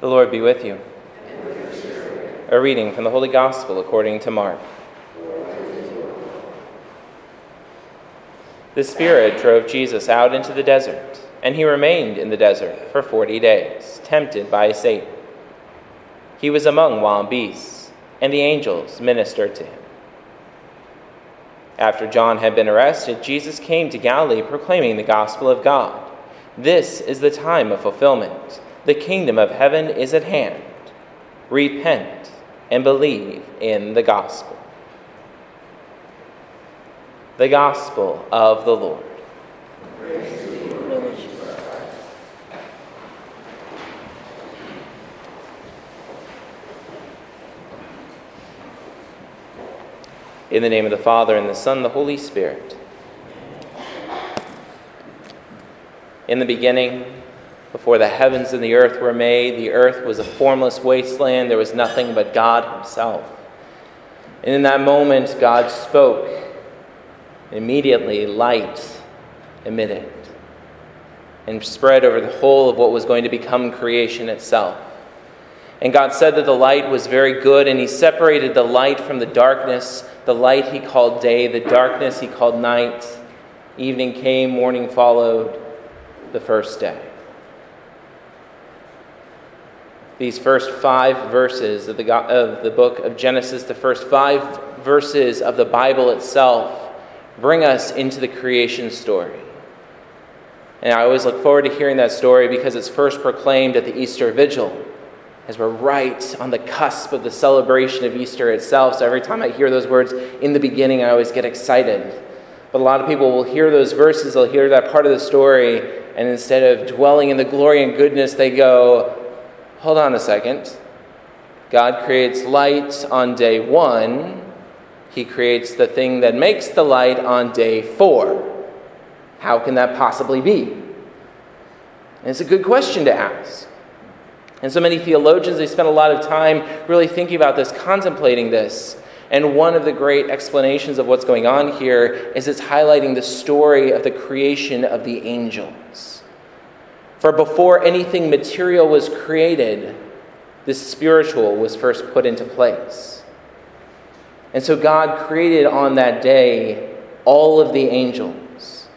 The Lord be with you. A reading from the Holy Gospel according to Mark. The Spirit drove Jesus out into the desert, and he remained in the desert for forty days, tempted by Satan. He was among wild beasts, and the angels ministered to him. After John had been arrested, Jesus came to Galilee proclaiming the gospel of God. This is the time of fulfillment. The kingdom of heaven is at hand. Repent and believe in the gospel. The gospel of the Lord. In the name of the Father, and the Son, and the Holy Spirit. In the beginning, before the heavens and the earth were made, the earth was a formless wasteland. There was nothing but God Himself. And in that moment, God spoke. Immediately, light emitted and spread over the whole of what was going to become creation itself. And God said that the light was very good, and He separated the light from the darkness. The light He called day, the darkness He called night. Evening came, morning followed the first day. These first five verses of the, of the book of Genesis, the first five verses of the Bible itself, bring us into the creation story. And I always look forward to hearing that story because it's first proclaimed at the Easter Vigil, as we're right on the cusp of the celebration of Easter itself. So every time I hear those words in the beginning, I always get excited. But a lot of people will hear those verses, they'll hear that part of the story, and instead of dwelling in the glory and goodness, they go, hold on a second. God creates light on day one, He creates the thing that makes the light on day four. How can that possibly be? And it's a good question to ask. And so many theologians, they spend a lot of time really thinking about this, contemplating this. And one of the great explanations of what's going on here is it's highlighting the story of the creation of the angels. For before anything material was created, the spiritual was first put into place. And so God created on that day all of the angels,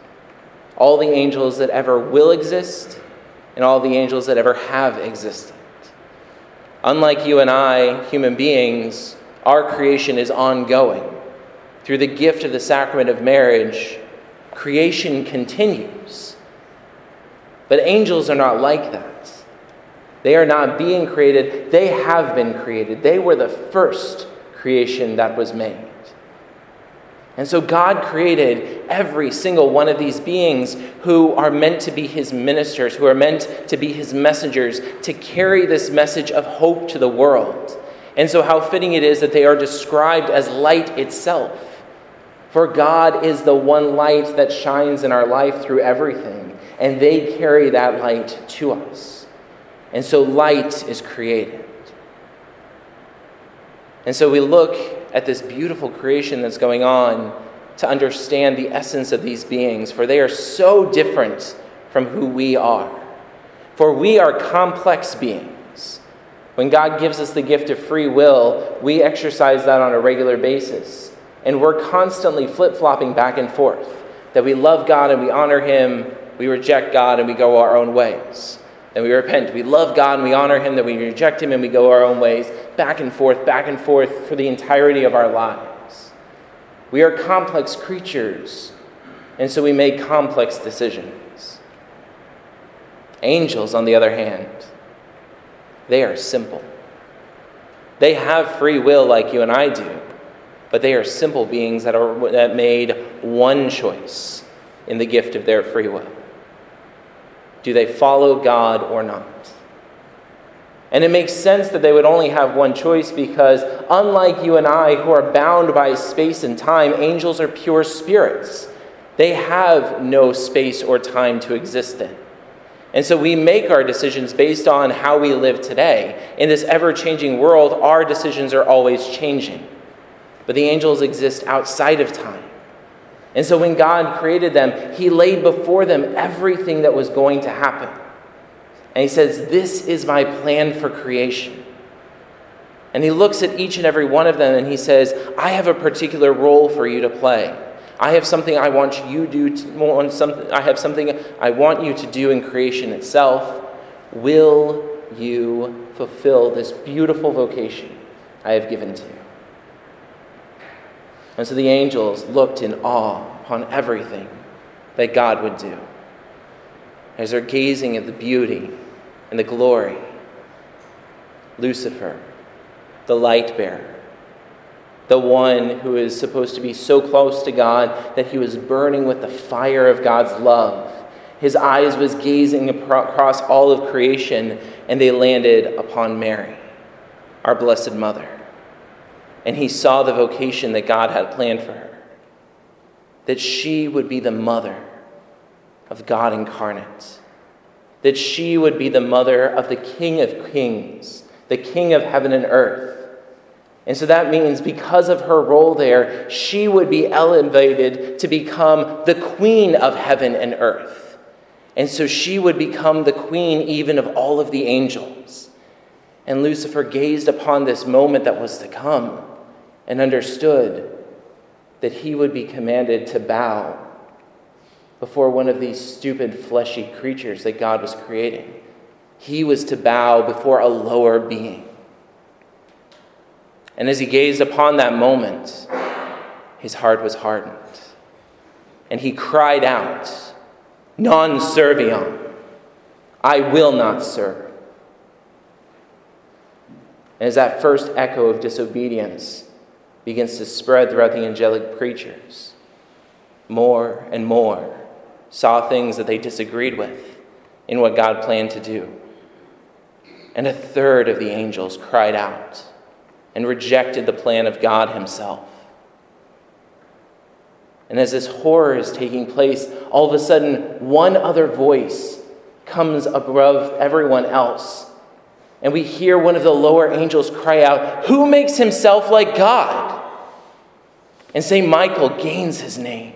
all the angels that ever will exist, and all the angels that ever have existed. Unlike you and I, human beings, our creation is ongoing. Through the gift of the sacrament of marriage, creation continues. But angels are not like that. They are not being created, they have been created. They were the first creation that was made. And so God created every single one of these beings who are meant to be his ministers, who are meant to be his messengers, to carry this message of hope to the world. And so, how fitting it is that they are described as light itself. For God is the one light that shines in our life through everything, and they carry that light to us. And so, light is created. And so, we look at this beautiful creation that's going on to understand the essence of these beings, for they are so different from who we are. For we are complex beings. When God gives us the gift of free will, we exercise that on a regular basis. And we're constantly flip flopping back and forth that we love God and we honor Him, we reject God and we go our own ways. And we repent. We love God and we honor Him, that we reject Him and we go our own ways, back and forth, back and forth for the entirety of our lives. We are complex creatures, and so we make complex decisions. Angels, on the other hand, they are simple. They have free will like you and I do, but they are simple beings that, are, that made one choice in the gift of their free will. Do they follow God or not? And it makes sense that they would only have one choice because, unlike you and I, who are bound by space and time, angels are pure spirits. They have no space or time to exist in. And so we make our decisions based on how we live today. In this ever changing world, our decisions are always changing. But the angels exist outside of time. And so when God created them, He laid before them everything that was going to happen. And he says, This is my plan for creation. And he looks at each and every one of them and he says, I have a particular role for you to play. I have something I want you to do. I have something I want you to do in creation itself. Will you fulfill this beautiful vocation I have given to you? And so the angels looked in awe upon everything that God would do as they're gazing at the beauty and the glory. Lucifer, the light bearer, the one who is supposed to be so close to God that he was burning with the fire of God's love. His eyes was gazing across all of creation, and they landed upon Mary, our blessed mother. And he saw the vocation that God had planned for her that she would be the mother of God incarnate, that she would be the mother of the King of kings, the King of heaven and earth. And so that means because of her role there, she would be elevated to become the queen of heaven and earth. And so she would become the queen even of all of the angels. And Lucifer gazed upon this moment that was to come and understood that he would be commanded to bow before one of these stupid fleshy creatures that God was creating. He was to bow before a lower being. And as he gazed upon that moment, his heart was hardened. And he cried out, Non serviam, I will not serve. And as that first echo of disobedience begins to spread throughout the angelic creatures. More and more saw things that they disagreed with in what God planned to do. And a third of the angels cried out and rejected the plan of God Himself. And as this horror is taking place, all of a sudden, one other voice comes above everyone else. And we hear one of the lower angels cry out, Who makes himself like God? And St. Michael gains his name.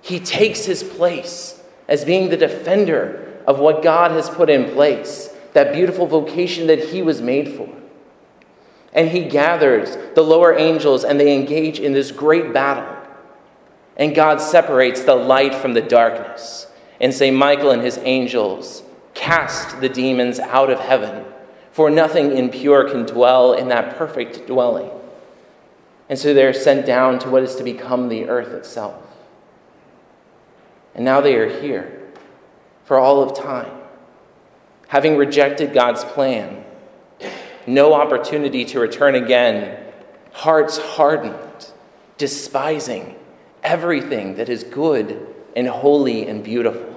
He takes his place as being the defender of what God has put in place, that beautiful vocation that he was made for. And he gathers the lower angels and they engage in this great battle. And God separates the light from the darkness. And St. Michael and his angels cast the demons out of heaven, for nothing impure can dwell in that perfect dwelling. And so they're sent down to what is to become the earth itself. And now they are here for all of time, having rejected God's plan, no opportunity to return again, hearts hardened, despising everything that is good and holy and beautiful.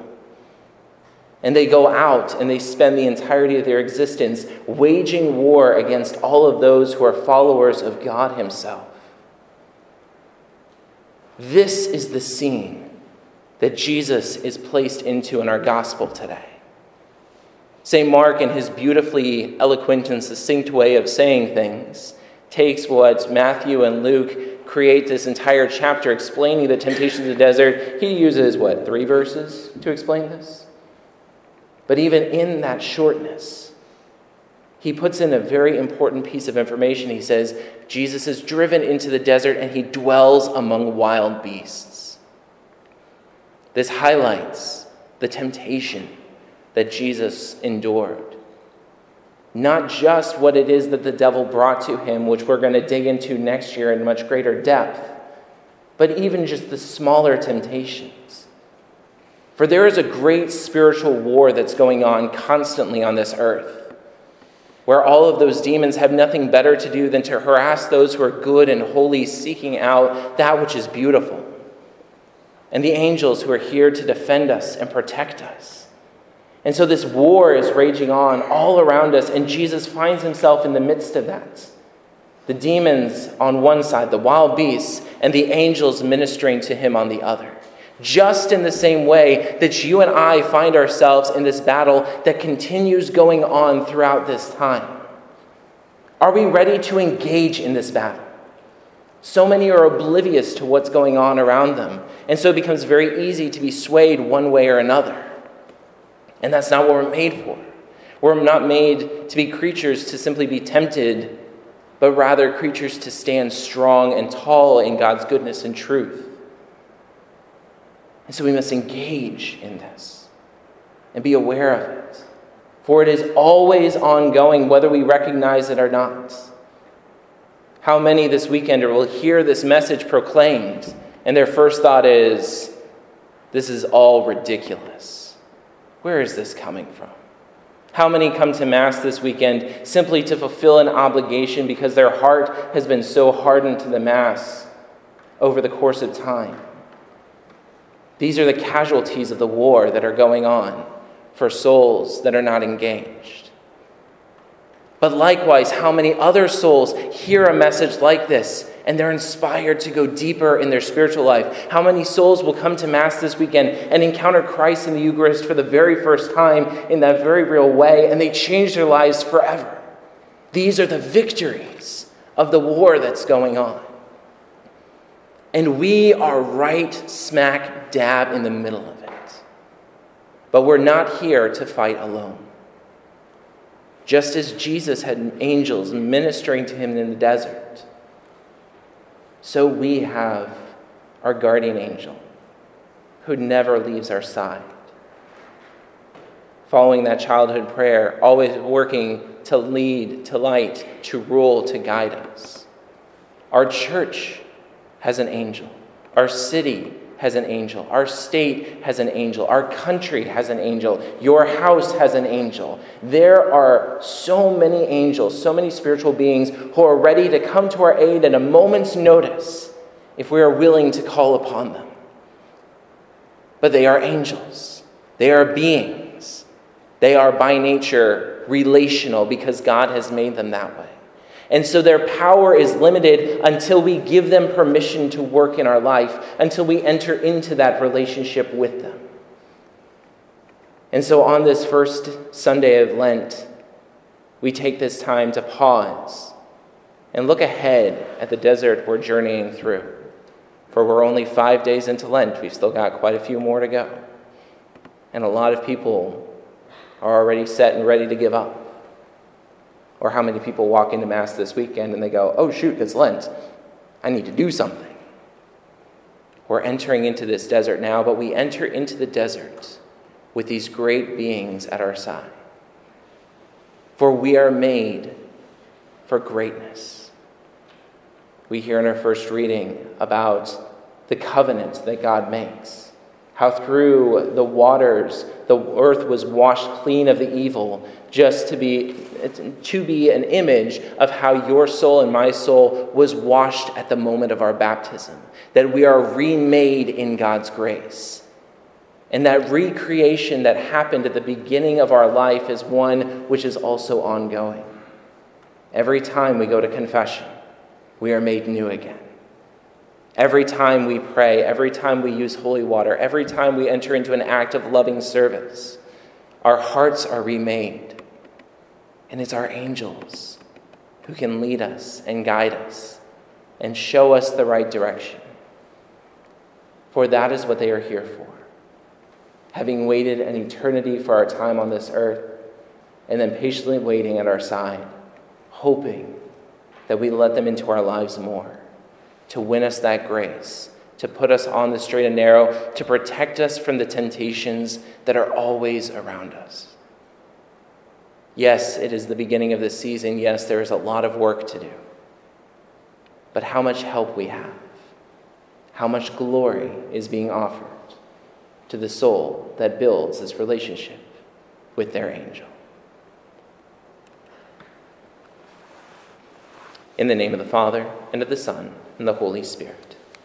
And they go out and they spend the entirety of their existence waging war against all of those who are followers of God Himself. This is the scene that Jesus is placed into in our gospel today. St. Mark, in his beautifully eloquent and succinct way of saying things, takes what Matthew and Luke create this entire chapter explaining the temptations of the desert. He uses, what, three verses to explain this? But even in that shortness, he puts in a very important piece of information. He says, Jesus is driven into the desert and he dwells among wild beasts. This highlights the temptation that Jesus endured. Not just what it is that the devil brought to him, which we're going to dig into next year in much greater depth, but even just the smaller temptations. For there is a great spiritual war that's going on constantly on this earth where all of those demons have nothing better to do than to harass those who are good and holy, seeking out that which is beautiful. And the angels who are here to defend us and protect us. And so this war is raging on all around us, and Jesus finds himself in the midst of that. The demons on one side, the wild beasts, and the angels ministering to him on the other just in the same way that you and I find ourselves in this battle that continues going on throughout this time. Are we ready to engage in this battle? So many are oblivious to what's going on around them, and so it becomes very easy to be swayed one way or another. And that's not what we're made for. We're not made to be creatures to simply be tempted, but rather creatures to stand strong and tall in God's goodness and truth. And so we must engage in this and be aware of it. For it is always ongoing, whether we recognize it or not. How many this weekender will hear this message proclaimed, and their first thought is, This is all ridiculous. Where is this coming from? How many come to Mass this weekend simply to fulfill an obligation because their heart has been so hardened to the Mass over the course of time? These are the casualties of the war that are going on for souls that are not engaged. But likewise, how many other souls hear a message like this and they're inspired to go deeper in their spiritual life? How many souls will come to Mass this weekend and encounter Christ in the Eucharist for the very first time in that very real way and they change their lives forever? These are the victories of the war that's going on. And we are right smack dab in the middle of it. But we're not here to fight alone. Just as Jesus had angels ministering to him in the desert, so we have our guardian angel who never leaves our side. Following that childhood prayer, always working to lead, to light, to rule, to guide us. Our church has an angel. Our city has an angel. Our state has an angel. Our country has an angel. Your house has an angel. There are so many angels, so many spiritual beings who are ready to come to our aid at a moment's notice if we are willing to call upon them. But they are angels, they are beings. They are by nature relational because God has made them that way. And so their power is limited until we give them permission to work in our life, until we enter into that relationship with them. And so on this first Sunday of Lent, we take this time to pause and look ahead at the desert we're journeying through. For we're only five days into Lent, we've still got quite a few more to go. And a lot of people are already set and ready to give up. Or how many people walk into Mass this weekend and they go, oh, shoot, it's Lent. I need to do something. We're entering into this desert now, but we enter into the desert with these great beings at our side. For we are made for greatness. We hear in our first reading about the covenant that God makes how through the waters the earth was washed clean of the evil, just to be, to be an image of how your soul and my soul was washed at the moment of our baptism, that we are remade in God's grace. And that recreation that happened at the beginning of our life is one which is also ongoing. Every time we go to confession, we are made new again. Every time we pray, every time we use holy water, every time we enter into an act of loving service, our hearts are remade. And it's our angels who can lead us and guide us and show us the right direction. For that is what they are here for. Having waited an eternity for our time on this earth, and then patiently waiting at our side, hoping that we let them into our lives more to win us that grace, to put us on the straight and narrow, to protect us from the temptations that are always around us. Yes, it is the beginning of the season. Yes, there is a lot of work to do. But how much help we have, how much glory is being offered to the soul that builds this relationship with their angel. In the name of the Father, and of the Son, and the Holy Spirit.